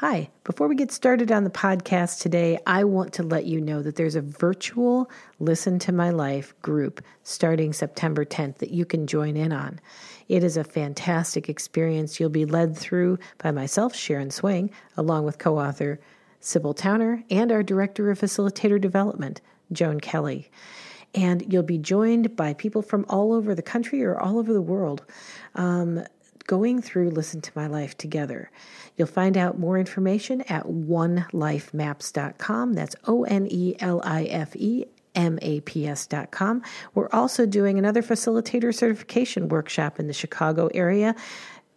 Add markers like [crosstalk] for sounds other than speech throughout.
Hi, before we get started on the podcast today, I want to let you know that there's a virtual Listen to My Life group starting September 10th that you can join in on. It is a fantastic experience. You'll be led through by myself, Sharon Swing, along with co author Sibyl Towner and our Director of Facilitator Development, Joan Kelley. And you'll be joined by people from all over the country or all over the world. Um, going through Listen to My Life together. You'll find out more information at onelifemaps.com. That's O N E L I F E maps.com. We're also doing another facilitator certification workshop in the Chicago area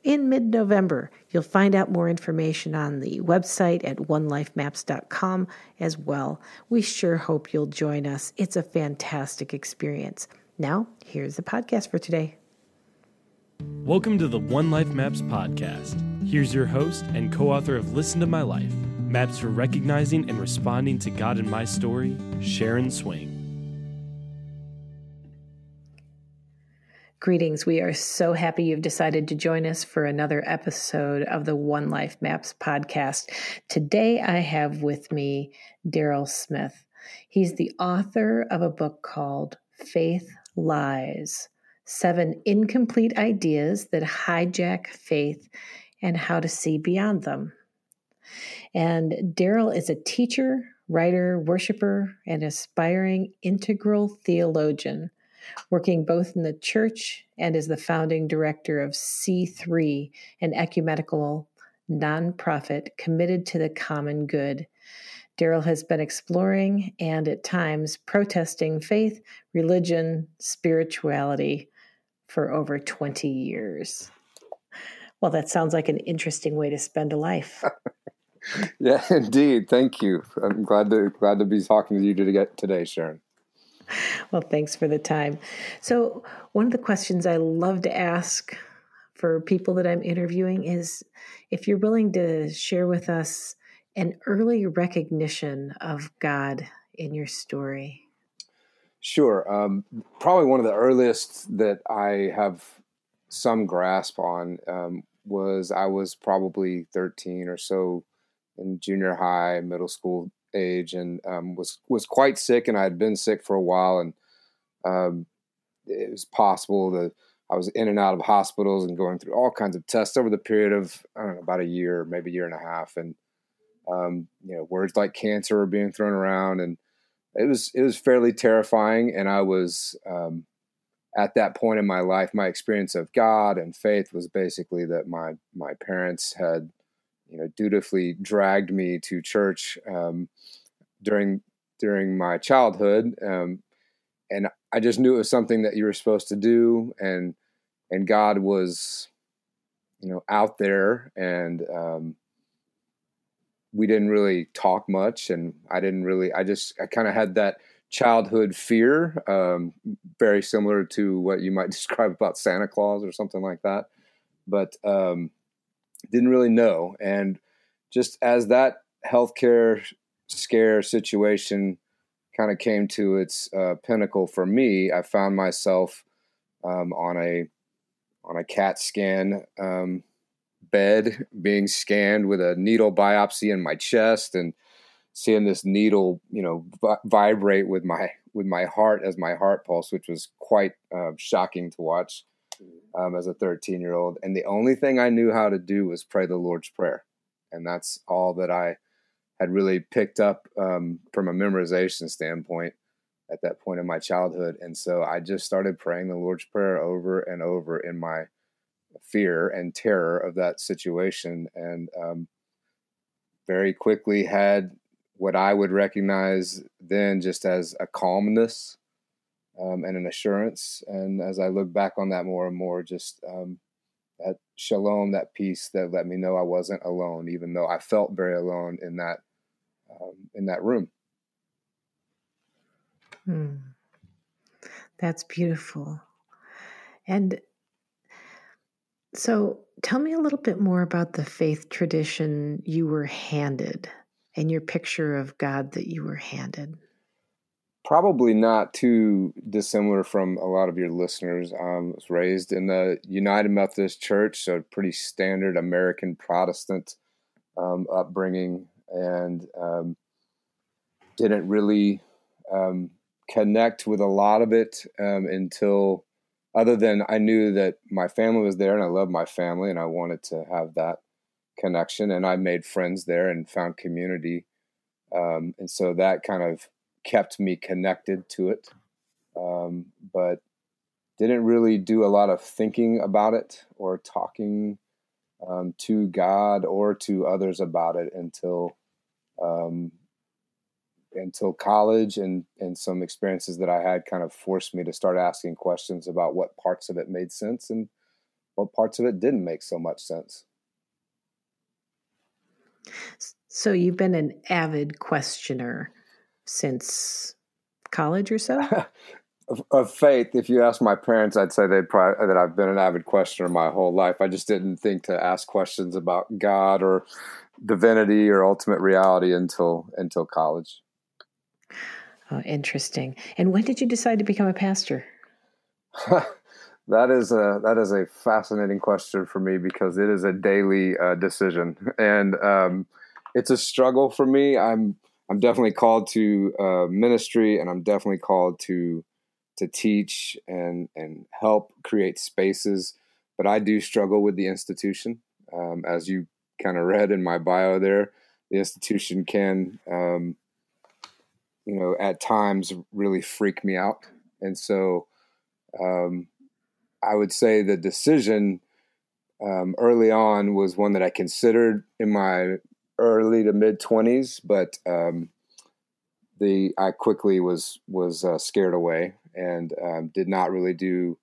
in mid November. You'll find out more information on the website at onelifemaps.com as well. We sure hope you'll join us. It's a fantastic experience. Now, here's the podcast for today. Welcome to the One Life Maps podcast. Here's your host and co author of Listen to My Life Maps for Recognizing and Responding to God in My Story, Sharon Swing. Greetings. We are so happy you've decided to join us for another episode of the One Life Maps podcast. Today I have with me Darrell Smith. He's the author of a book called Faith Lies Seven Incomplete Ideas That Hijack Faith and How to See Beyond Them. And Darrell is a teacher, writer, worshiper, and aspiring integral theologian, working both in the church and as the founding director of C3, an ecumenical nonprofit committed to the common good. Darrell has been exploring and at times protesting faith, religion, spirituality for over 20 years. Well, that sounds like an interesting way to spend a life. [laughs] yeah, indeed. Thank you. I'm glad to glad to be talking to you today, Sharon. Well, thanks for the time. So, one of the questions I love to ask for people that I'm interviewing is if you're willing to share with us an early recognition of God in your story. Sure. Um, probably one of the earliest that I have some grasp on um, was I was probably 13 or so in junior high, middle school age, and um, was was quite sick, and I had been sick for a while, and um, it was possible that I was in and out of hospitals and going through all kinds of tests over the period of I don't know about a year, maybe a year and a half, and um, you know words like cancer were being thrown around, and it was it was fairly terrifying, and I was um, at that point in my life, my experience of God and faith was basically that my my parents had you know dutifully dragged me to church um, during during my childhood, um, and I just knew it was something that you were supposed to do, and and God was you know out there. And um, we didn't really talk much and i didn't really i just i kind of had that childhood fear um, very similar to what you might [laughs] describe about santa claus or something like that. But um, didn't really know and just as that healthcare scare situation kind of came to its uh, pinnacle for me i found myself um, on a on a cat scan um, bed being scanned with a needle biopsy in my chest and seeing this needle, you know, v- vibrate with my with my heart as my heart pulse, which was quite uh, shocking to watch um, as a 13 year old. And the only thing I knew how to do was pray the Lord's Prayer, and that's all that I had really picked up um, from a memorization standpoint at that point in my childhood. And so I just started praying the Lord's Prayer over and over in my fear and terror of that situation, and um, very quickly had what I would recognize then just as a calmness um, and an assurance. And as I look back on that more and more, just um, that shalom, that peace that let me know I wasn't alone, even though I felt very alone in that um, in that room. Hmm. That's beautiful. And so, tell me a little bit more about the faith tradition you were handed and your picture of God that you were handed. Probably not too dissimilar from a lot of your listeners. Um, I was raised in the United Methodist Church, so pretty standard American Protestant um, upbringing and um, didn't really um, connect with a lot of it um, until other than I knew that my family was there and I loved my family and I wanted to have that connection and I made friends there and found community. Um, and so that kind of kept me connected to it. Um, but didn't really do a lot of thinking about it or talking um, to God or to others about it until um, until college and and some experiences that I had kind of forced me to start asking questions about what parts of it made sense and what parts of it didn't make so much sense. So you've been an avid questioner since college or so? [laughs] of, of, faith, if you ask my parents, I'd say they'd probably that I've been an avid questioner my whole life. I just didn't think to ask questions about God or divinity or ultimate reality until until college. Oh, interesting. And when did you decide to become a pastor? [laughs] that is a that is a fascinating question for me because it is a daily uh, decision, [laughs] and um, it's a struggle for me. I'm I'm definitely called to uh, ministry, and I'm definitely called to to teach and and help create spaces. But I do struggle with the institution, um, as you kind of read in my bio there. The institution can um, you know, at times really freak me out. And so um, I would say the decision um, early on was one that I considered in my early to mid 20s, but um, the I quickly was was uh, scared away and um, did not really do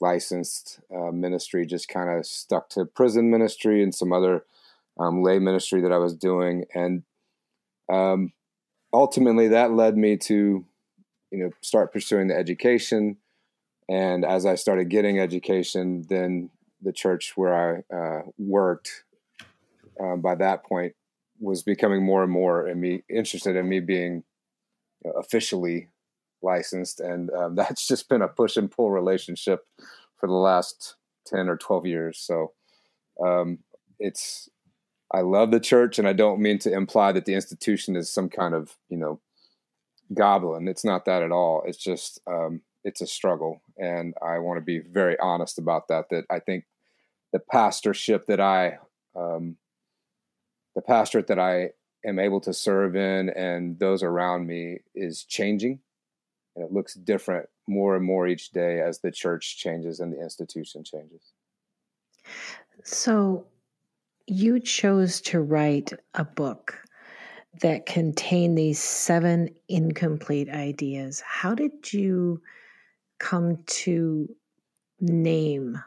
licensed uh, ministry. Just kind of stuck to prison ministry and some other um, lay ministry that I was doing, and um, ultimately that led me to you know start pursuing the education. And as i started getting education then the church where i uh, worked uh, by that point was becoming more and more and me interested in me being officially licensed. And um, [laughs] that's just been a push and pull relationship for the last 10 or 12 years. So um, it's I love the church, and I don't mean to imply that the institution is some kind of you know goblin. It's not that at all. It's just um, it's a struggle, and I want to be very honest about that. That I think the pastorship that I um, the pastorate that I am able to serve in and those around me is changing, and it looks different more and more each day as the church changes and the institution changes. So you chose to write a book that contained these seven incomplete ideas. How did you come to name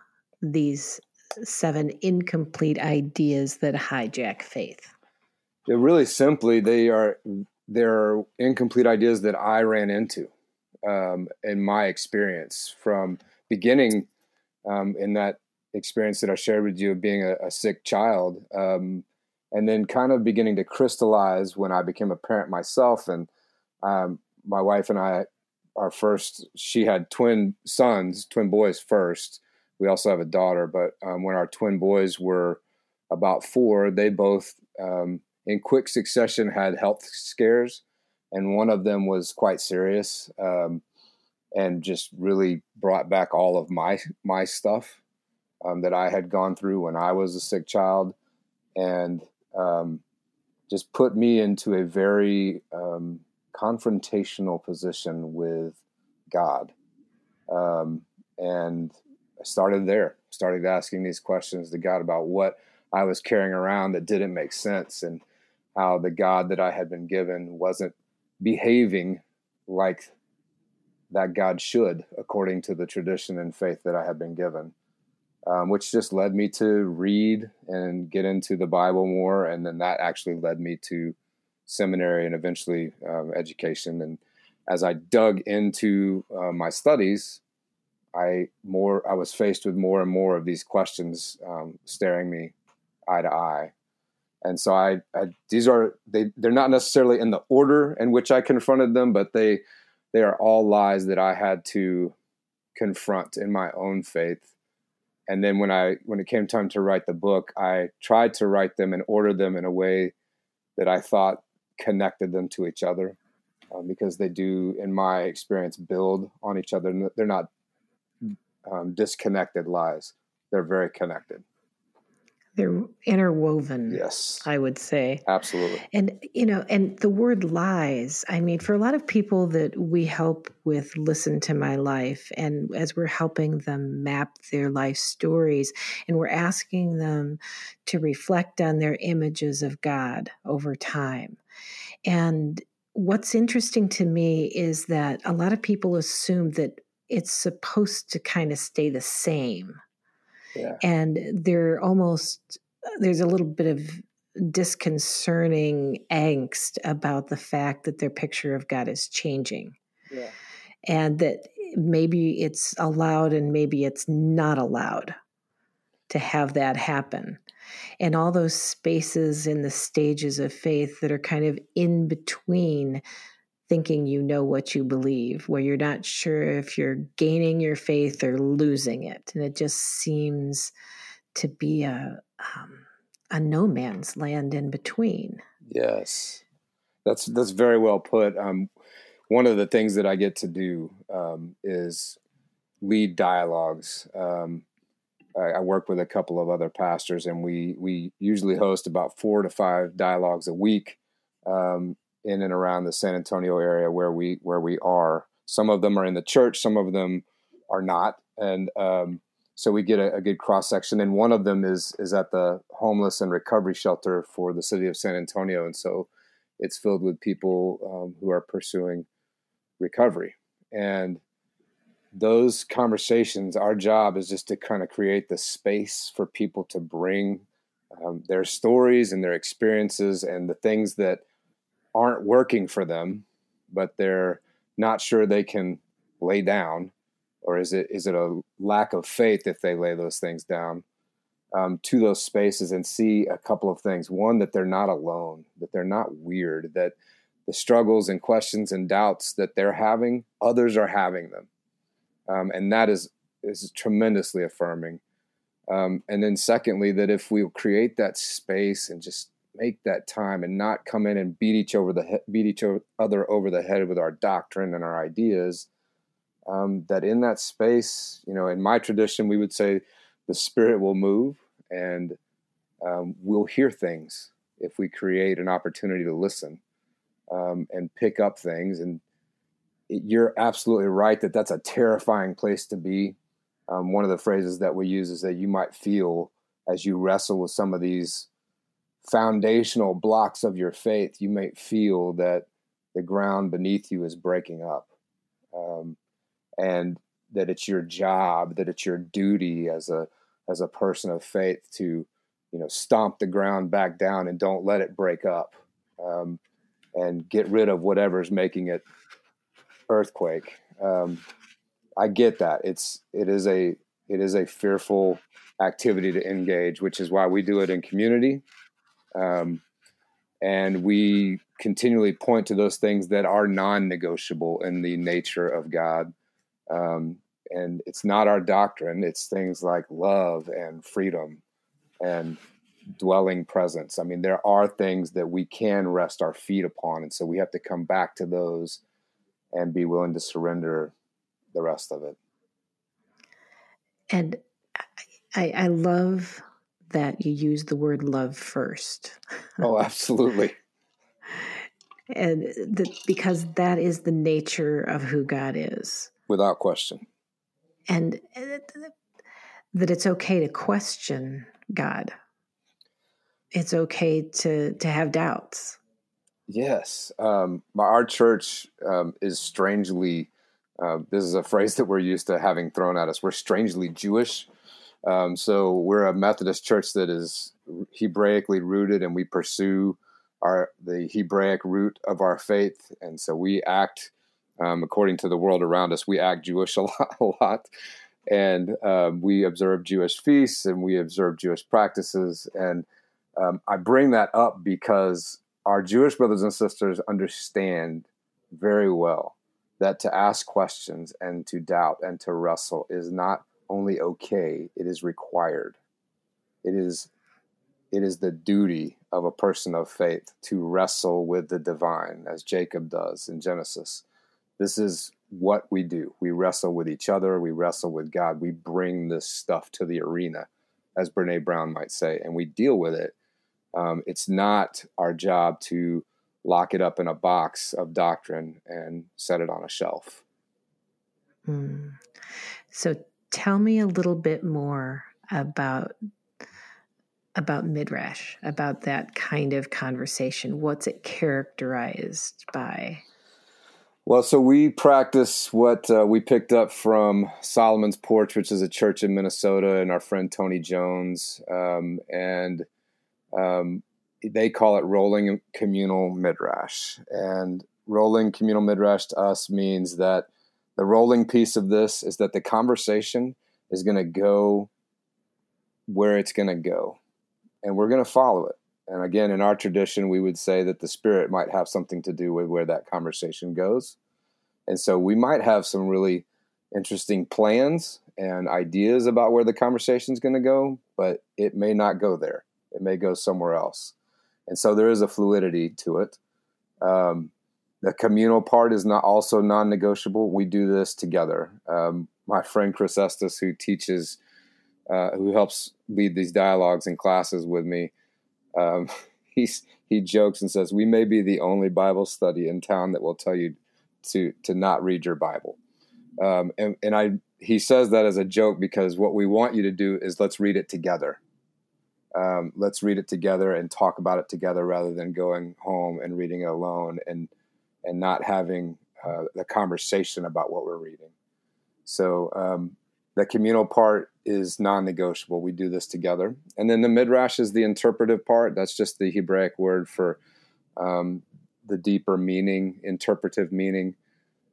these seven incomplete ideas that hijack faith? Really simply they are they're incomplete ideas that I ran into um, in my experience from beginning um, in that experience that I shared with you of being a, a sick child, um, and then kind of beginning to crystallize when I became a parent myself. And um, my wife and I, our first, she had twin sons, twin boys first. We also have a daughter, but um, when our twin boys were about four, they both, um, in quick succession, had health scares, and one of them was quite serious um, and just really brought back all of my my stuff um, that I had gone through when I was a sick child, and um, just put me into a very um, confrontational position with God. Um, and I started there, started asking these questions to God about what I was carrying around that didn't make sense and how the God that I had been given wasn't behaving like that God should, according to the tradition and faith that I had been given um, which just led me to read and get into the Bible more. And then that actually led me to seminary and eventually um, education. And as I dug into uh, my studies, I more I was faced with more and more of these questions um, staring me eye to eye. And so I, I, these are they they're not necessarily in the order in which I confronted them, but they they are all lies that I had to confront in my own faith and then when I when it came time to write the book, I tried to write them and order them in a way that I thought connected them to each other, um, because they do, in my experience, build on each other. They're not um, disconnected lies; they're very connected they're interwoven yes. I would say. Absolutely. And you know and the word lies. I mean for a lot of people that we help with listen to my life and as we're helping them map their life stories and we're asking them to reflect on their images of god over time. And what's interesting to me is that a lot of people assume that it's supposed to kind of stay the same yeah. And they're almost, there's a little bit of disconcerting angst about the fact that their picture of God is changing. Yeah. And that maybe it's allowed and maybe it's not allowed to have that happen. And all those spaces in the stages of faith that are kind of in between thinking you know what you believe, where you're not sure if you're gaining your faith or losing it. And it just seems to be a, um, a no man's land in between. Yes, that's, that's very well put. Um, one of the things that I get to do um, is lead dialogues. Um, I, I work with a couple of other pastors, and we we usually host about four to five dialogues a week. Um, in and around the San Antonio area where we where we are. Some of them are in the church, some of them are not, and um, so we get a, a good cross section. And one of them is is at the homeless and recovery shelter for the city of San Antonio, and so it's filled with people um, who are pursuing recovery. And those conversations, our job is just to kind of create the space for people to bring um, their stories and their experiences and the things that aren't working for them, but they're not sure they can lay down, or is it is it a lack of faith if they lay those things down um, to those spaces and see a couple of things? One, that they're not alone, that they're not weird, that the struggles and questions and doubts that they're having, others are having them, um, and that is is tremendously affirming. Um, and then secondly, that if we create that space and just make that time and not come in and beat each over the he- beat each other over the head with our doctrine and our ideas. Um, that in that space, you know, in my tradition, we would say the spirit will move and um, we'll hear things if we create an opportunity to listen um, and pick up things. And it, you're absolutely right that that's a terrifying place to be. Um, one of the phrases that we use is that you might feel as you wrestle with some of these foundational blocks of your faith, you may feel that the ground beneath you is breaking up. Um, and that it's your job, that it's your duty as a as a person of faith to, you know, stomp the ground back down and don't let it break up, um, and get rid of whatever's making it earthquake. Um, I get that it's it is a it is a fearful activity to engage, which is why we do it in community. Um, and we continually point to those things that are non-negotiable in the nature of God. Um, and it's not our doctrine; it's things like love and freedom and dwelling presence. I mean, there are things that we can rest our feet upon, and so we have to come back to those and be willing to surrender the rest of it. And I, I love that you use the word love first. Oh, absolutely. and the, because that is the nature of who God is. Without question. And that it's okay to question God. It's okay to to have doubts. Yes, um, our church um, is strangely. Uh, this is a phrase that we're used to having thrown at us. We're strangely Jewish. Um, so we're a Methodist church that is Hebraically rooted, and we pursue our the Hebraic root of our faith, and so we act um, according to the world around us. We act Jewish [laughs] a lot, a lot. and um, we observe Jewish feasts and we observe Jewish practices. And um, I bring that up because our Jewish brothers and sisters understand very well that to ask questions and to doubt and to wrestle is not only okay, it is required. It is it is the duty of a person of faith to wrestle with the divine as Jacob does in Genesis. This is what we do. We wrestle with each other, we wrestle with God. We bring this stuff to the arena, as Brene Brown might say, and we deal with it. Um, it's not our job to lock it up in a box of doctrine and set it on a shelf. Mm. So tell me a little bit more about about midrash, about that kind of conversation. What's it characterized by? Well, so we practice what uh, we picked up from Solomon's Porch, which is a church in Minnesota, and our friend Tony Jones, um, and um, they call it rolling communal midrash. And rolling communal midrash to us means that the rolling piece of this is that the conversation is going to go where it's going to go, and we're going to follow it. And again, in our tradition, we would say that the spirit might have something to do with where that conversation goes. And so we might have some really interesting plans and ideas about where the conversation is going to go, but it may not go there. It may go somewhere else. And so there is a fluidity to it. Um, the communal part is not also non-negotiable. We do this together. Um, my friend Chris Estes, who teaches, uh, who helps lead these dialogues and classes with me, um, [laughs] he's he jokes and says, "We may be the only Bible study in town that will tell you to to not read your Bible." Um, and and I he says that as a joke because what we want you to do is let's read it together. Um, let's read it together and talk about it together rather than going home and reading it alone and and not having uh, the conversation about what we're reading. So um, the communal part is non-negotiable. We do this together, and then the midrash is the interpretive part. That's just the Hebraic word for um, the deeper meaning, interpretive meaning.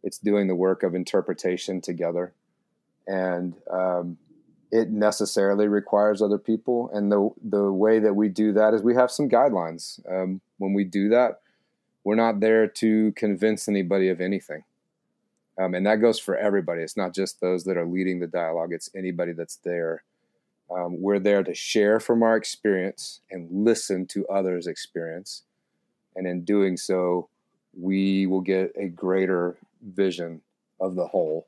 It's doing the work of interpretation together, and um, it necessarily requires other people. And the the way that we do that is we have some guidelines. Um, when we do that, we're not there to convince anybody of anything. Um, and that goes for everybody. It's not just those that are leading the dialogue, it's anybody that's there. Um, we're there to share from our experience and listen to others' experience. And in doing so, we will get a greater vision of the whole.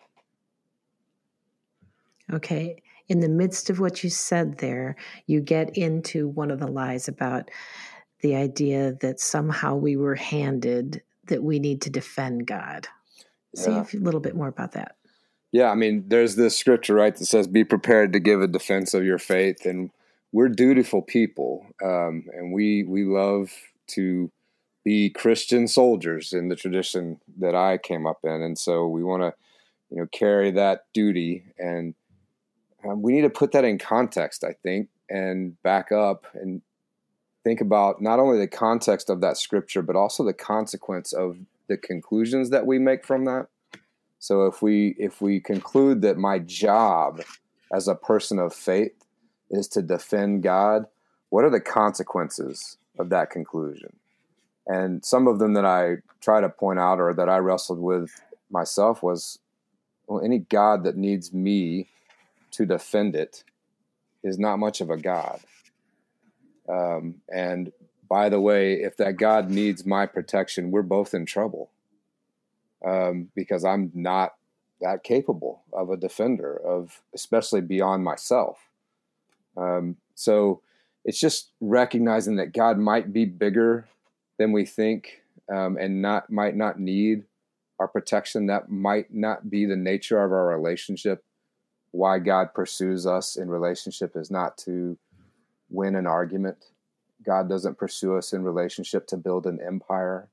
Okay. In the midst of what you said there, you get into one of the lies about the idea that somehow we were handed that we need to defend God. Say yeah. a little bit more about that. Yeah, I mean, there's this scripture, right, that says, "Be prepared to give a defense of your faith," and we're dutiful people, um, and we we love to be Christian soldiers in the tradition that I came up in, and so we want to, you know, carry that duty, and um, we need to put that in context, I think, and back up and think about not only the context of that scripture, but also the consequence of the conclusions that we make from that. So if we if we conclude that my job as a person of faith is to defend God, what are the consequences of that conclusion? And some of them that I try to point out or that I wrestled with myself was well, any God that needs me to defend it is not much of a God. Um, and by the way, if that God needs my protection, we're both in trouble um, because I'm not that capable of a defender of, especially beyond myself. Um, so it's just recognizing that God might be bigger than we think, um, and not might not need our protection. That might not be the nature of our relationship. Why God pursues us in relationship is not to win an argument. God doesn't pursue us in relationship to build an empire.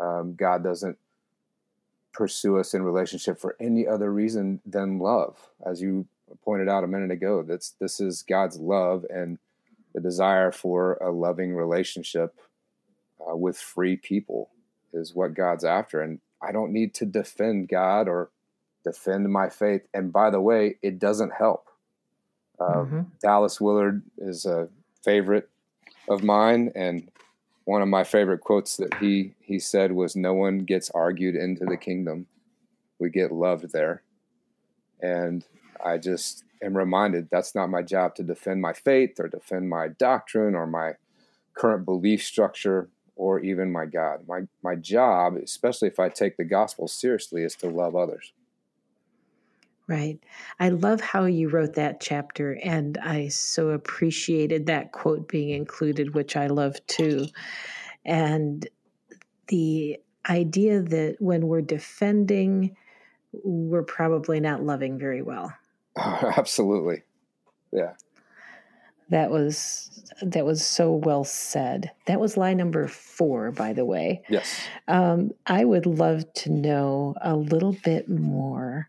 Um, God doesn't pursue us in relationship for any other reason than love, as you pointed out a minute ago. That's this is God's love and the desire for a loving relationship uh, with free people is what God's after. And I don't need to defend God or defend my faith. And by the way, it doesn't help. Uh, mm-hmm. Dallas Willard is a favorite of mine, and one of my favorite quotes that he he said was, "No one gets argued into the kingdom; we get loved there." And I just am reminded that's not my job to defend my faith or defend my doctrine or my current belief structure or even my God. My my job, especially if I take the gospel seriously, is to love others. Right. I love how you wrote that chapter, and I so appreciated that quote being included, which I love too. And the idea that when we're defending, we're probably not loving very well. Oh, [laughs] absolutely. Yeah. That was that was so well said. That was lie number four, by the way. Yes. Um, I would love to know a little bit more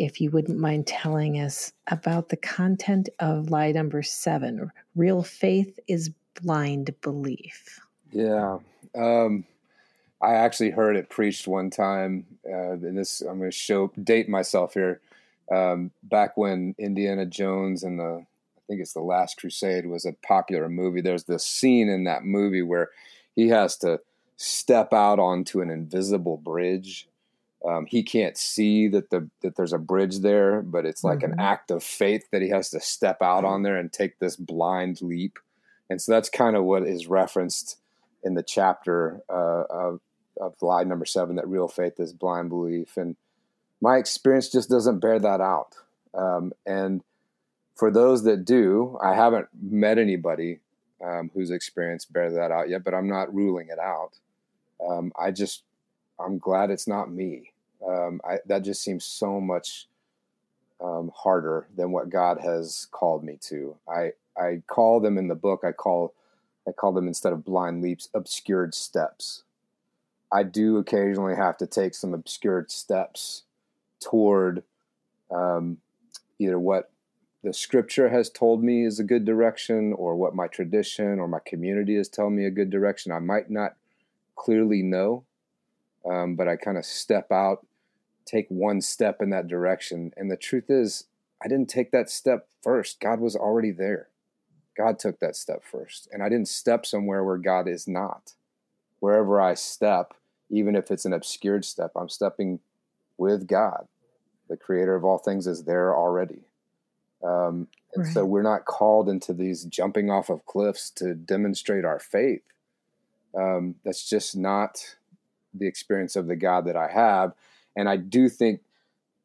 if you wouldn't mind telling us about the content of lie number seven real faith is blind belief. Yeah. Um, I actually heard it preached one time, uh, and this I'm going to show date myself here. Um, back when Indiana Jones and the I think it's the Last Crusade was a popular movie. There's this scene in that movie where he has to step out onto an invisible bridge um, he can't see that the that there's a bridge there, but it's like mm-hmm. an act of faith that he has to step out on there and take this blind leap. And so that's kind of what is referenced in the chapter uh, of of lie number seven that real faith is blind belief. And my experience just doesn't bear that out. Um, and for those that do, I haven't met anybody um, whose experience bear that out yet, but I'm not ruling it out. Um, I just I'm glad it's not me. Um, I, that just seems so much um, harder than what God has called me to. I I call them in the book. I call I call them instead of blind leaps, obscured steps. I do occasionally have to take some obscured steps toward um, either what the scripture has told me is a good direction or what my tradition or my community is telling me a good direction. I might not clearly know, um, but I kind of step out, take one step in that direction. And the truth is, I didn't take that step first. God was already there. God took that step first. And I didn't step somewhere where God is not. Wherever I step, even if it's an obscured step, I'm stepping with God. The creator of all things is there already. Um, and right. so we're not called into these jumping off of cliffs to demonstrate our faith. Um, that's just not the experience of the God that I have. And I do think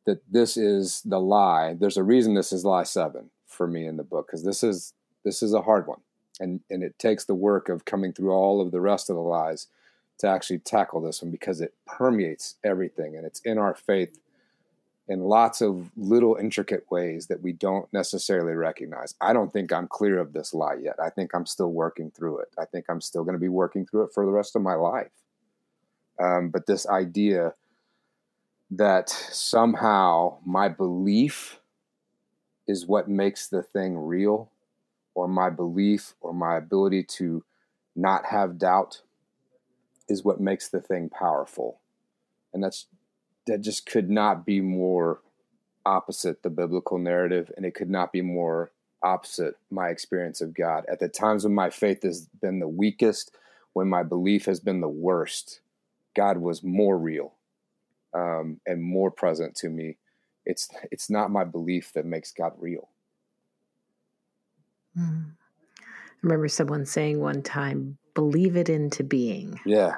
that this is the lie. There's a reason this is lie seven for me in the book because this is this is a hard one, and and it takes the work of coming through all of the rest of the lies to actually tackle this one because it permeates everything and it's in our faith in lots of little intricate ways that we don't necessarily recognize. I don't think I'm clear of this lie yet. I think I'm still working through it. I think I'm still going to be working through it for the rest of my life. Um, but this idea that somehow my belief is what makes the thing real, or my belief or my ability to not have doubt is what makes the thing powerful. And that's that just could not be more opposite the biblical narrative, and it could not be more opposite my experience of God. At the times when my faith has been the weakest, when my belief has been the worst, God was more real um, and more present to me. It's it's not my belief that makes God real. Mm. I remember someone saying one time, "Believe it into being." Yeah.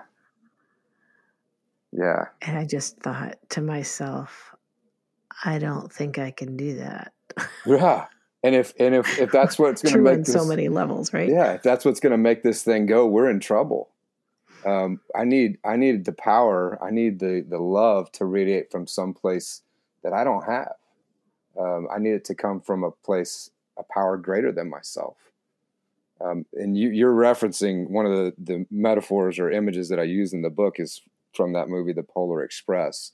Yeah. And I just thought to myself, I don't think I can do that. yeah. And if and if if that's what's [laughs] going to make this, so many levels, right? Yeah, if that's what's going to make this thing go, we're in trouble um, I need I needed the power. I need the the love to radiate from some place that I don't have. Um, I need it to come from a place, a power greater than myself. Um, and you, are referencing one of the, the metaphors or images that I use in the book is from that movie, The Polar Express.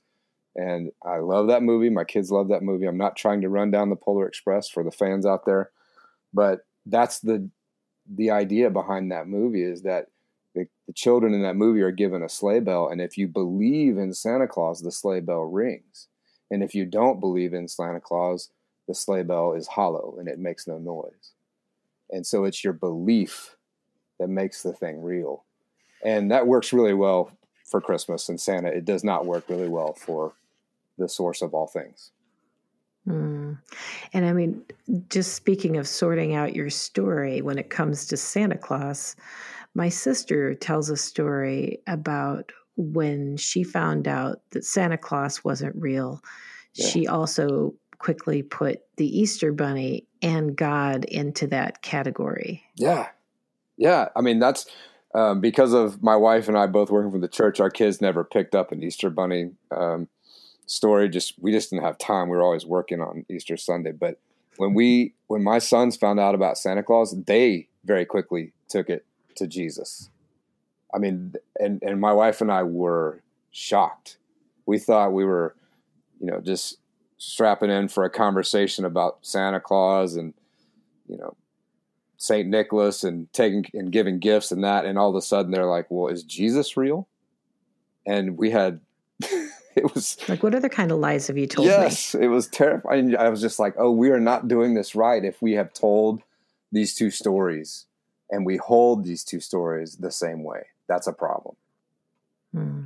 And I love that movie. My kids love that movie. I'm not trying to run down the Polar Express for the fans out there, but that's the the idea behind that movie is that the, the children in that movie are given a sleigh bell, and if you believe in Santa Claus, the sleigh bell rings. And if you don't believe in Santa Claus, the sleigh bell is hollow and it makes no noise. And so it's your belief that makes the thing real. And that works really well for Christmas and Santa. It does not work really well for the source of all things. Mm. And I mean, just speaking of sorting out your story when it comes to Santa Claus, my sister tells a story about when she found out that Santa Claus wasn't real. Yeah. She also quickly put the Easter Bunny and God into that category. Yeah. Yeah. I mean, that's um, because of my wife and I both working for the church, our kids never picked up an Easter Bunny. Um, story. Just we just didn't have time. We were always working on Easter Sunday. But when we when my sons found out about Santa Claus, they very quickly took it to Jesus. I mean, and and my wife and I were shocked. We thought we were, you know, just strapping in for a conversation about Santa Claus and you know Saint Nicholas and taking and giving gifts and that, and all of a sudden they're like, "Well, is Jesus real?" And we had [laughs] it was like, what other kind of lies have you told yes, me? it was terrifying. I was just like, oh, we are not doing this right if we have told these two stories and we hold these two stories the same way. That's a problem. Hmm.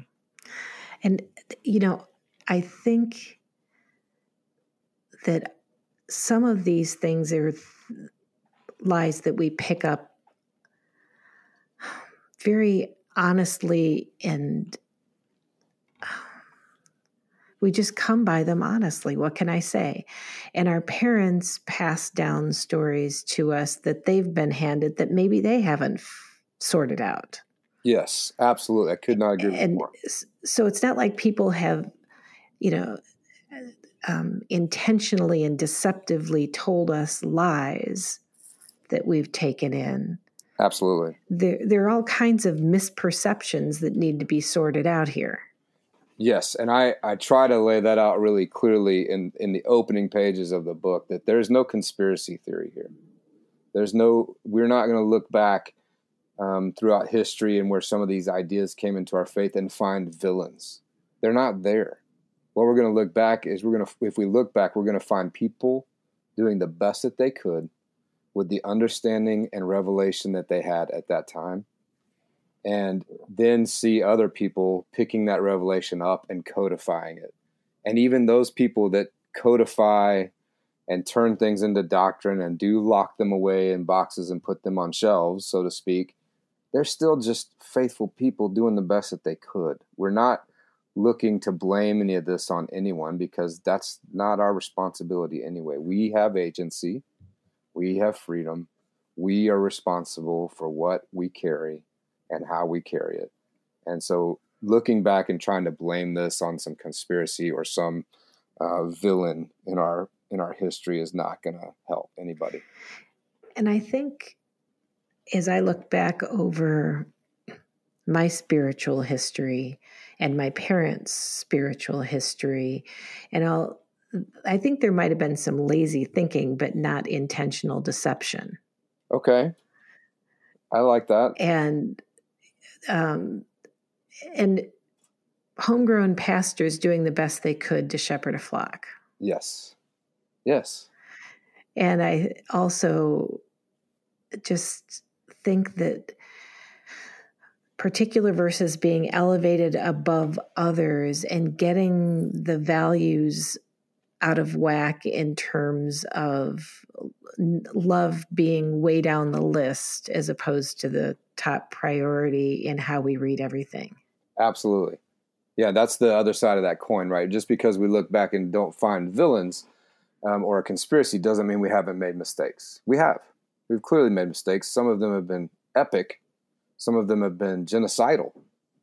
And, you know, I think that some of these things are th- lies that we pick up very honestly and we just come by them honestly. What can I say? And our parents pass down stories to us that they've been handed that maybe they haven't f- sorted out. Yes, absolutely. I could not agree and more. So it's not like people have, you know, um, intentionally and deceptively told us lies that we've taken in. Absolutely. There, there are all kinds of misperceptions that need to be sorted out here. Yes, and I, I try to lay that out really clearly in, in the opening pages of the book that there's no conspiracy theory here. There's no, we're not going to look back um, throughout history and where some of these ideas came into our faith and find villains. They're not there. What we're going to look back is we're going to, if we look back, we're going to find people doing the best that they could with the understanding and revelation that they had at that time and then see other people picking that revelation up and codifying it. And even those people that codify and turn things into doctrine and do lock them away in boxes and put them on shelves, so to speak, they're still just faithful people doing the best that they could. We're not looking to blame any of this on anyone because that's not our responsibility anyway. We have agency, we have freedom, we are responsible for what we carry and how we carry it. And so looking back and trying to blame this on some conspiracy or some uh, villain in our in our history is not going to help anybody. And I think as I look back over my spiritual history and my parents' spiritual history, and I'll I think there might have been some lazy thinking, but not intentional deception. Okay. I like that. And um, and homegrown pastors doing the best they could to shepherd a flock. Yes. Yes. And I also just think that particular verses being elevated above others and getting the values out of whack in terms of love being way down the list as opposed to the top priority in how we read everything. Absolutely. Yeah, that's the other side of that coin, right? Just because we look back and don't find villains um, or a conspiracy doesn't mean we haven't made mistakes. We have. We've clearly made mistakes. Some of them have been epic. Some of them have been genocidal.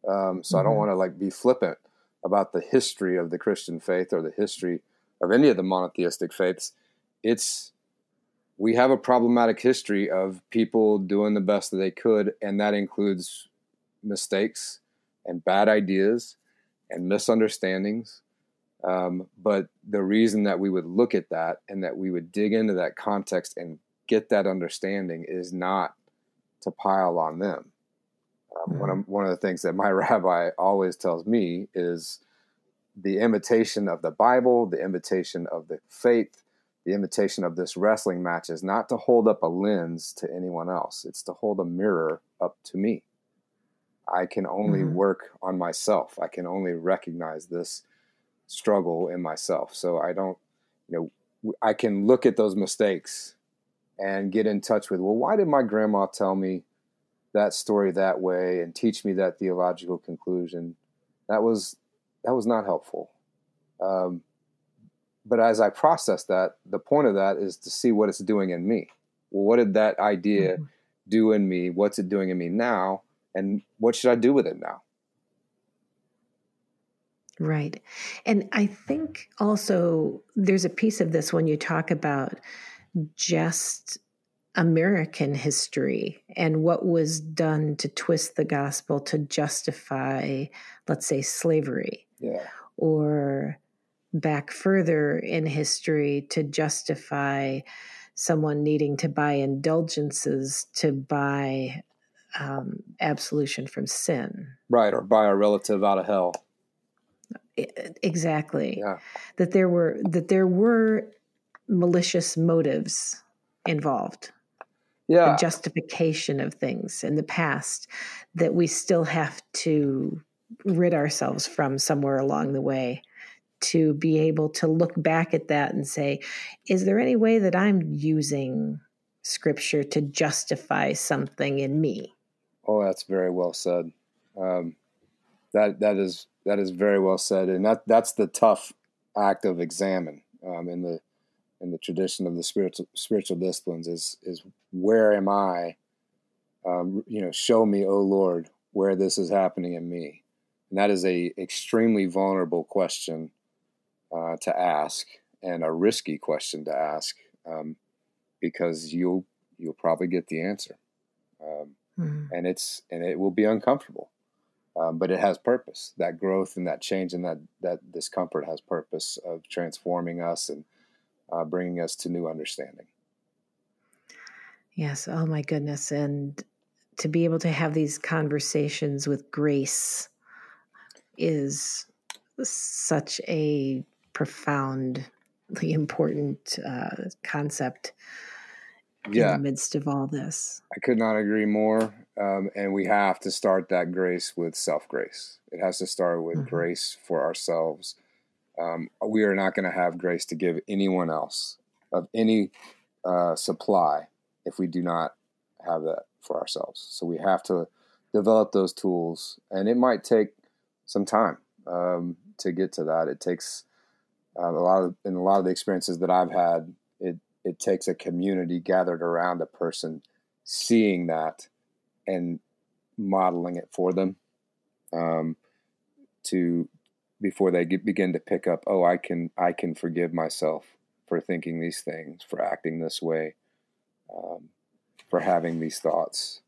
Um, so mm-hmm. I don't mm-hmm. want to like be flippant about the history of the Christian faith or the history of any of the monotheistic faiths. It's we have a problematic history of people doing the best that they could, and that includes mistakes and bad ideas and misunderstandings. Um, but the reason that we would look at that and that we would dig into that context and get that understanding is not to pile on them. Um, mm-hmm. one, of, one of the things that my [laughs] rabbi always tells me is the imitation of the Bible, the imitation of the faith, the invitation of this wrestling match is not to hold up a lens to anyone else, it's to hold a mirror up to me. I can only mm-hmm. work on myself. I can only recognize this struggle in myself. So I don't, you know, I can look at those mistakes and get in touch with, well, why did my grandma tell me that story that way and teach me that theological conclusion? That was that was not helpful. Um, but as I process that, the point of that is to see what it's doing in me. Well, what did that idea mm-hmm. do in me? What's it doing in me now? And what should I do with it now? Right. And I think also there's a piece of this when you talk about just American history and what was done to twist the gospel to justify, let's say, slavery. Yeah. Or back further in history to justify someone needing to buy indulgences to buy um, absolution from sin. Right, or buy a relative out of hell. Exactly. Yeah. That there were that there were malicious motives involved. Yeah. The justification of things in the past that we still have to rid ourselves from somewhere along the way to be able to look back at that and say, is there any way that I'm using scripture to justify something in me? Oh, that's very well said. Um, that that is that is very well said, and that that's the tough act of examen um, in the in the tradition of the spiritual spiritual disciplines is is where am I? Um, you know, show me, oh Lord, where this is happening in me, and that is a extremely vulnerable question uh, to ask and a risky question to ask um, because you'll you'll probably get the answer, um, mm-hmm. and it's and it will be uncomfortable, um, but it has purpose. That growth and that change and that that discomfort has purpose of transforming us and uh, bringing us to new understanding. Yes. Oh my goodness, and to be able to have these conversations with grace is such a profoundly [laughs] important uh, concept yeah. in the midst of all this. I could not agree more. Um, and we have to start that grace with self grace. It has to start with mm-hmm. grace for ourselves. Um, we are not going to have grace to give anyone else of any uh, supply if we do not have that for ourselves. So we have to develop those tools, and it might take some time um, to get to that. It takes um, a lot of in a lot of the experiences that I've had, it it takes a community gathered around a person, seeing that, and modeling it for them, um, to before they get, begin to pick up. Oh, I can I can forgive myself for thinking these things, for acting this way, um, for having these thoughts.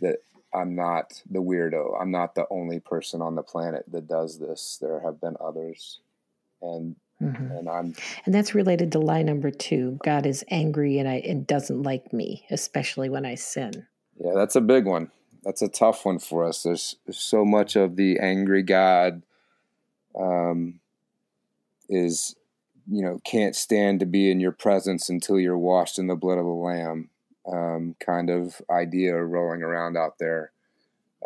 That I'm not the weirdo. I'm not the only person on the planet that does this. There have been others, and Mm-hmm. And I'm and that's related to lie number two. God is angry and I and doesn't like me, especially when I sin. Yeah, that's a big one. That's a tough one for us. There's, there's so much of the angry God um, is you know can't stand to be in your presence until you're washed in the blood of the Lamb. Um, kind of idea rolling around out there.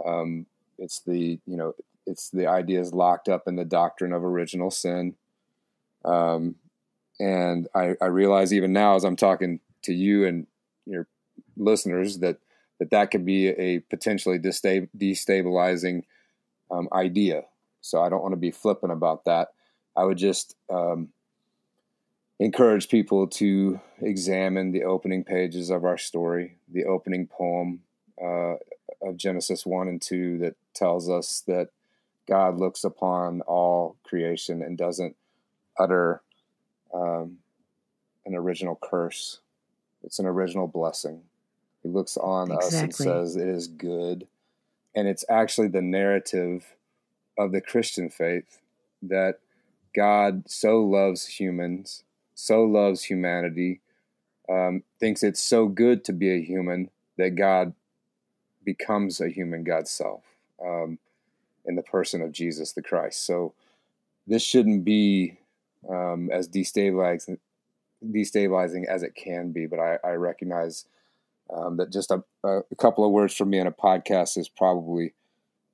Um, it's the you know it's the ideas locked up in the doctrine of original sin um, and I, I realize even now as I'm talking to you and your listeners that that, that could be a potentially destabilizing um, idea. So I don't want to be flippant about that. I would just um, encourage people to examine the opening pages of our story, the opening poem uh, of Genesis 1 and 2 that tells us that God looks upon all creation and doesn't utter um, an original curse. It's an original blessing. He looks on exactly. us and says, It is good. And it's actually the narrative of the Christian faith that God so loves humans, so loves humanity, um, thinks it's so good to be a human that God becomes a human God's self um, in the person of Jesus the Christ. So this shouldn't be um, as destabilizing destabilizing as it can be. But I, I recognize um, that just a, a, couple of words from me in a podcast is probably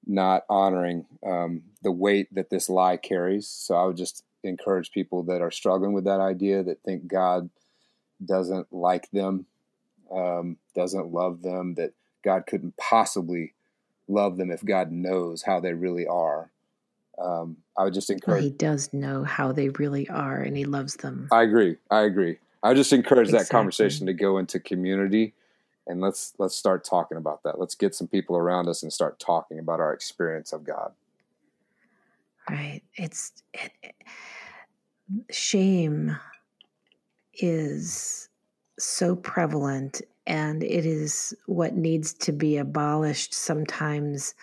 not honoring um, the weight that this lie carries. So I would just encourage people that are struggling with that idea that think God doesn't like them, um, doesn't love them, that God couldn't possibly love them if God knows how they really are. Um, I would just encourage. Well, he does know how they really are, and he loves them. I agree. I agree. I just encourage exactly. that conversation to go into community, and let's let's start talking about that. Let's get some people around us and start talking about our experience of God. Right. It's it, it, shame is so prevalent and it is what needs to be abolished sometimes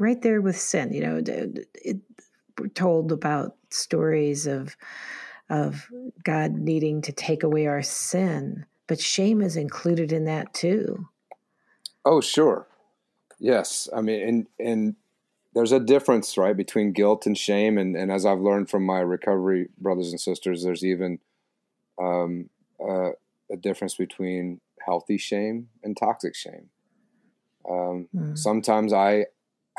right there with sin you know it, we're told about stories of of god needing to take away our sin but shame is included in that too oh sure yes i mean and and there's a difference right between guilt and shame and, and as i've learned from my recovery brothers and sisters there's even um, uh, a difference between healthy shame and toxic shame. Um, mm. Sometimes I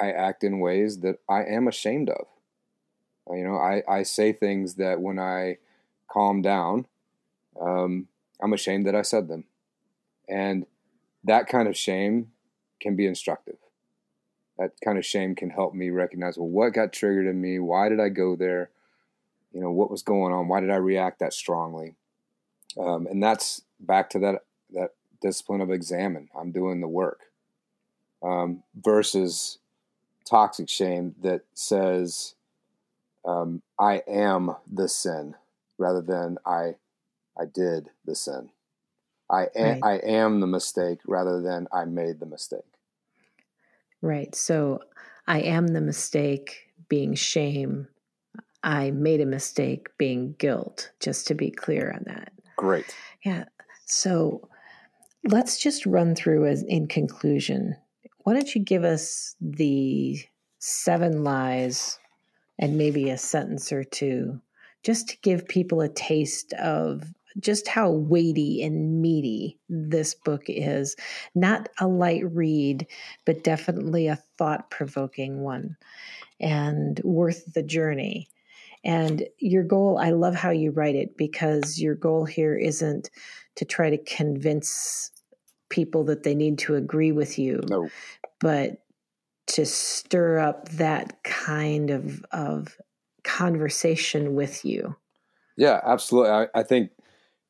I act in ways that I am ashamed of. Uh, you know, I, I say things that when I calm down, um, I'm ashamed that I said them, and that kind of shame can be instructive. That kind of shame can help me recognize well, what got triggered in me? Why did I go there? You know, what was going on? Why did I react that strongly? Um, and that's back to that that discipline of examen. I'm doing the work. Um, versus toxic shame that says um, I am the sin rather than I I did the sin. I am, right. I am the mistake rather than I made the mistake. Right. So I am the mistake being shame. I made a mistake being guilt, just to be clear on that. Great. Yeah. So let's just run through as in conclusion. Why don't you give us the seven lies and maybe a sentence or two just to give people a taste of just how weighty and meaty this book is. Not a light read, but definitely a thought provoking one and worth the journey. And your goal, I love how you write it because your goal here isn't to try to convince people that they need to agree with you, no. but to stir up that kind of of conversation with you. Yeah, absolutely. I, I think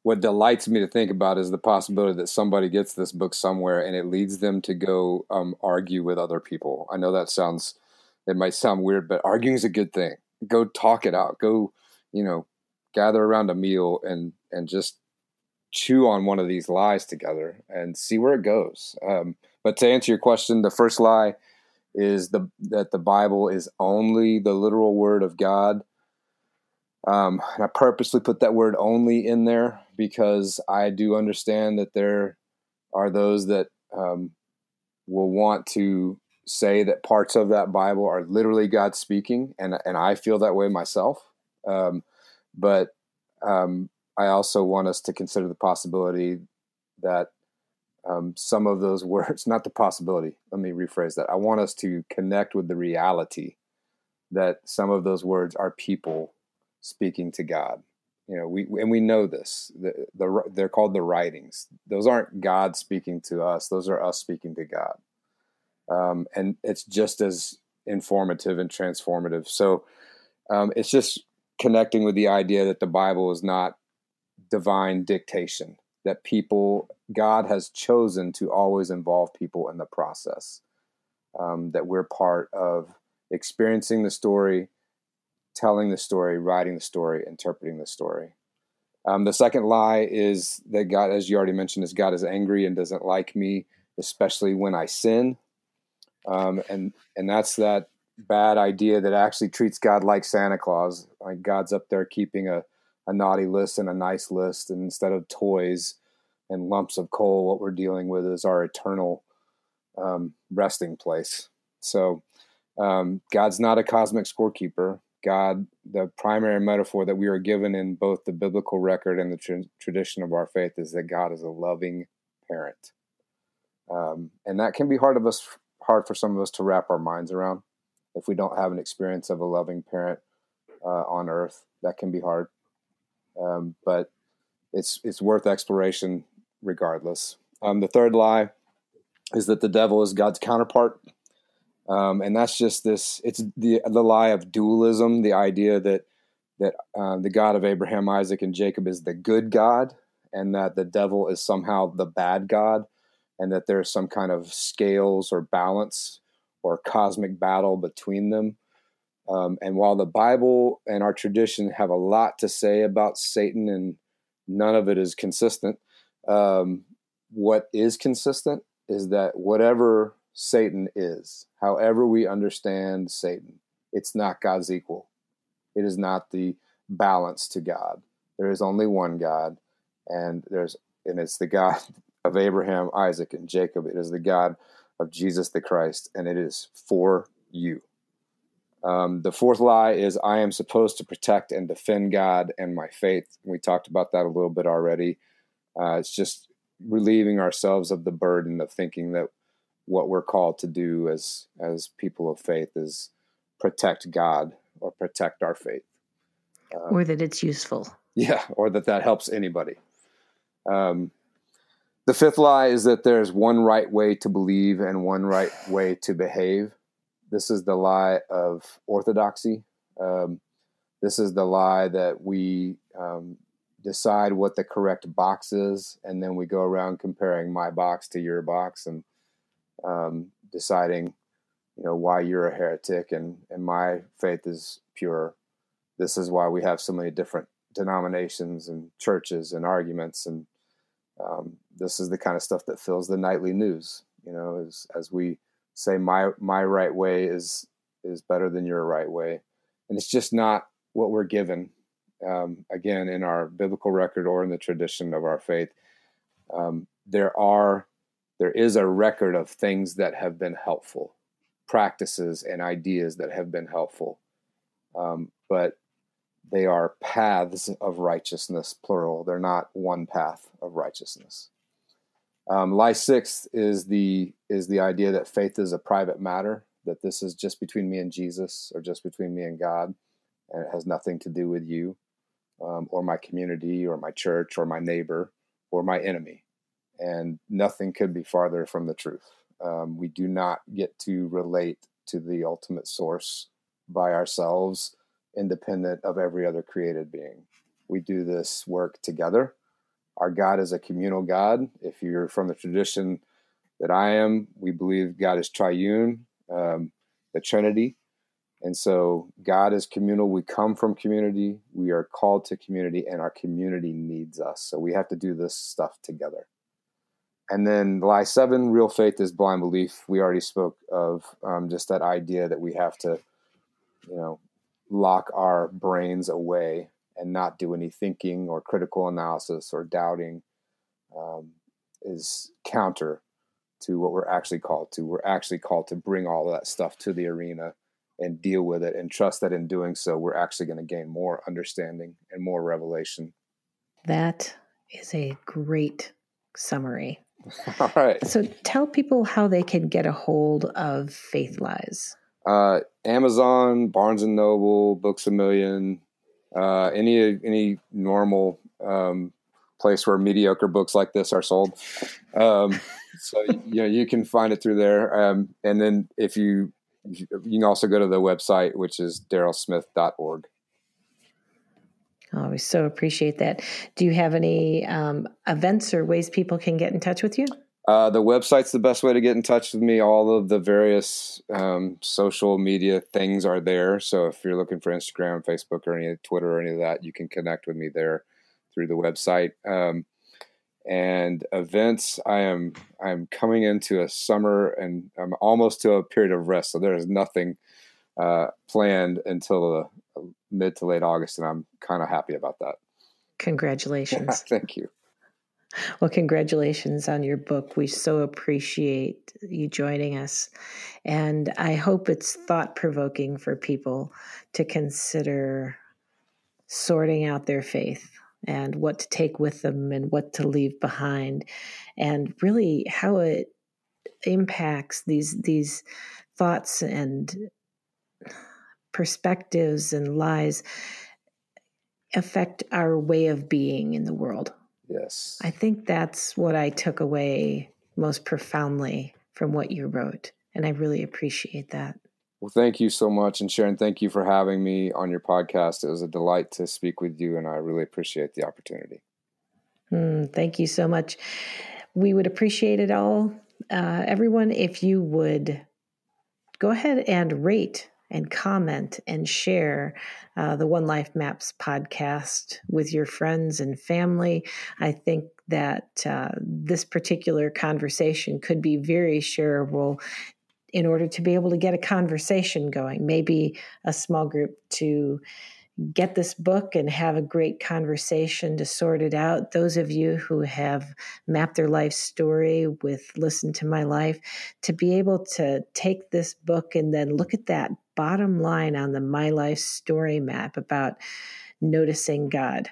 what delights me to think about is the possibility that somebody gets this book somewhere and it leads them to go um, argue with other people. I know that sounds, it might sound weird, but arguing is a good thing go talk it out. Go, you know, gather around a meal and and just chew on one of these lies together and see where it goes. Um, but to answer your question, the first lie is the that the Bible is only the literal word of God. Um, and I purposely put that word only in there because I do understand that there are those that um, will want to say that parts of that Bible are literally God speaking, and and I feel that way myself. Um, but um, I also want us to consider the possibility that um, some of those [laughs] words, not the possibility, let me rephrase that. I want us to connect with the reality that some of those words are people speaking to God. You know, we and we know this. The, the, they're called the writings. Those aren't God speaking to us. Those are us speaking to God um, and it's just as informative and transformative. So um, it's just connecting with the idea that the Bible is not divine dictation, that people, God has chosen to always involve people in the process, um, that we're part of experiencing the story, telling the story, writing the story, interpreting the story. Um, the second lie is that God, as you already mentioned, is God is angry and doesn't like me, especially when I sin um, and and that's that bad idea that actually treats God like Santa Claus. Like God's up there keeping a, a naughty list and a nice list, and instead of toys and lumps of coal, what we're dealing with is our eternal um, resting place. So um, God's not a cosmic scorekeeper. God, the primary metaphor that we are given in both the biblical record and the tra- tradition of our faith is that God is a loving parent. Um, and that can be hard of us hard for some of us to wrap our minds around if we don't have an experience of a loving parent uh, on earth. That can be hard, um, but it's it's worth exploration regardless. Um, the third lie is that the devil is God's counterpart, um, and that's just this. It's the the lie of dualism, the idea that that uh, the God of Abraham, Isaac, and Jacob is the good God, and that the devil is somehow the bad God, and that there's some kind of scales or balance or cosmic battle between them. Um, and while the Bible and our tradition have a lot to say about Satan, and none of it is consistent, um, what is consistent is that whatever Satan is, however we understand Satan, it's not God's equal. It is not the balance to God. There is only one God, and there's and it's the God [laughs] of Abraham, Isaac, and Jacob. It is the God of Jesus the Christ, and it is for you. Um, the fourth lie is I am supposed to protect and defend God and my faith. We talked about that a little bit already. Uh, it's just relieving ourselves of the burden of thinking that what we're called to do as as people of faith is protect God or protect our faith, um, or that it's useful. Yeah, or that that helps anybody. Um, the fifth lie is that there's one right way to believe and one right way to behave. This is the lie of orthodoxy. Um, this is the lie that we um, decide what the correct box is, and then we go around comparing my box to your box and um, deciding, you know, why you're a heretic and and my faith is pure. This is why we have so many different denominations and churches and arguments, and um, this is the kind of stuff that fills the nightly news. You know, as as we say, my my right way is is better than your right way, and it's just not what we're given um, again in our biblical record or in the tradition of our faith. Um, there are there is a record of things that have been helpful practices and ideas that have been helpful. Um, but they are paths of righteousness plural. They're not one path of righteousness um, lie six is the is the idea that faith is a private matter that this is just between me and jesus or just between me and god and it has nothing to do with you um, or my community or my church or my neighbor or my enemy. And nothing could be farther from the truth. Um, we do not get to relate to the ultimate source by ourselves, independent of every other created being. We do this work together. Our God is a communal God. If you're from the tradition that I am, we believe God is triune, um, the Trinity. And so God is communal. We come from community. We are called to community, and our community needs us. So we have to do this stuff together. And then lie seven, real faith is blind belief. We already spoke of um, just that idea that we have to, you know, lock our brains away and not do any thinking or critical analysis or doubting um, is counter to what we're actually called to. We're actually called to bring all that stuff to the arena and deal with it and trust that in doing so we're actually going to gain more understanding and more revelation. That is a great summary. [laughs] All right. So tell people how they can get a hold of faith lies. Uh, amazon barnes and noble books a million uh, any any normal um, place where mediocre books like this are sold um, so [laughs] you know you can find it through there um, and then if you you can also go to the website, which is darrellsmith.org. Oh, we so appreciate that. Do you have any um, events or ways people can get in touch with you? Uh, the website's the best way to get in touch with me. All of the various um, social media things are there. So if you're looking for Instagram, Facebook, or any Twitter or any of that, you can connect with me there through the website. Um, and events i am i'm coming into a summer and i'm almost to a period of rest so there is nothing uh, planned until the mid to late august and i'm kind of happy about that congratulations [laughs] thank you well congratulations on your book. We so appreciate you joining us. And i hope it's thought provoking for people to consider sorting out their faith and what to take with them and what to leave behind. And really how it impacts these these thoughts and perspectives and lies affect our way of being in the world. Yes. I think that's what I took away most profoundly from what you wrote. And I really appreciate that. Well, thank you so much. And Sharon, thank you for having me on your podcast. It was a delight to speak with you, and I really appreciate the opportunity. Mm, thank you so much. We would appreciate it all, uh, everyone, if you would go ahead and rate and comment and share uh, the One Life Maps podcast with your friends and family. I think that uh, this particular conversation could be very shareable in order to be able to get a conversation going, maybe a small group to get this book and have a great conversation to sort it out. Those of you who have mapped their life story with Listen to My Life, to be able to take this book and then look at that bottom line on the My Life story map about noticing God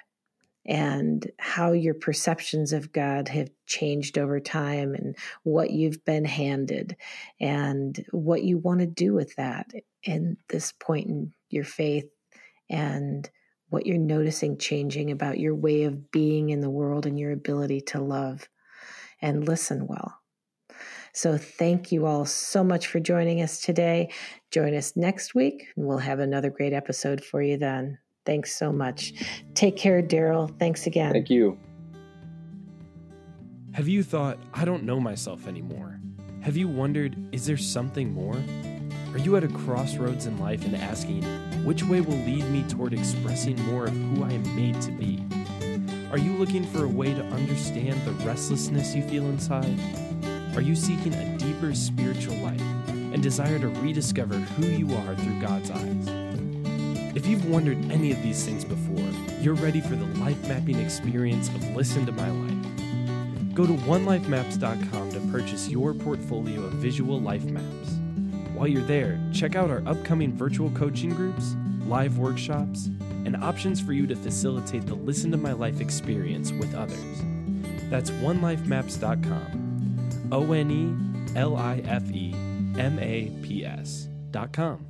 and how your perceptions of God have changed over time and what you've been handed and what you want to do with that in this point in your faith and what you're noticing changing about your way of being in the world and your ability to love and listen well. So, thank you all so much for joining us today. Join us next week, and we'll have another great episode for you then. Thanks so much. Take care, Darrell. Thanks again. Thank you. Have you thought, I don't know myself anymore? Have you wondered, is there something more? Are you at a crossroads in life and asking, which way will lead me toward expressing more of who I am made to be? Are you looking for a way to understand the restlessness you feel inside? Are you seeking a deeper spiritual life and desire to rediscover who you are through God's eyes? If you've wondered any of these things before, you're ready for the life mapping experience of Listen to My Life. Go to onelifemaps.com to purchase your portfolio of visual life maps. While you're there, check out our upcoming virtual coaching groups, live workshops, and options for you to facilitate the Listen to My Life experience with others. That's onelifemaps.com. O N E L I F E M A P S.com.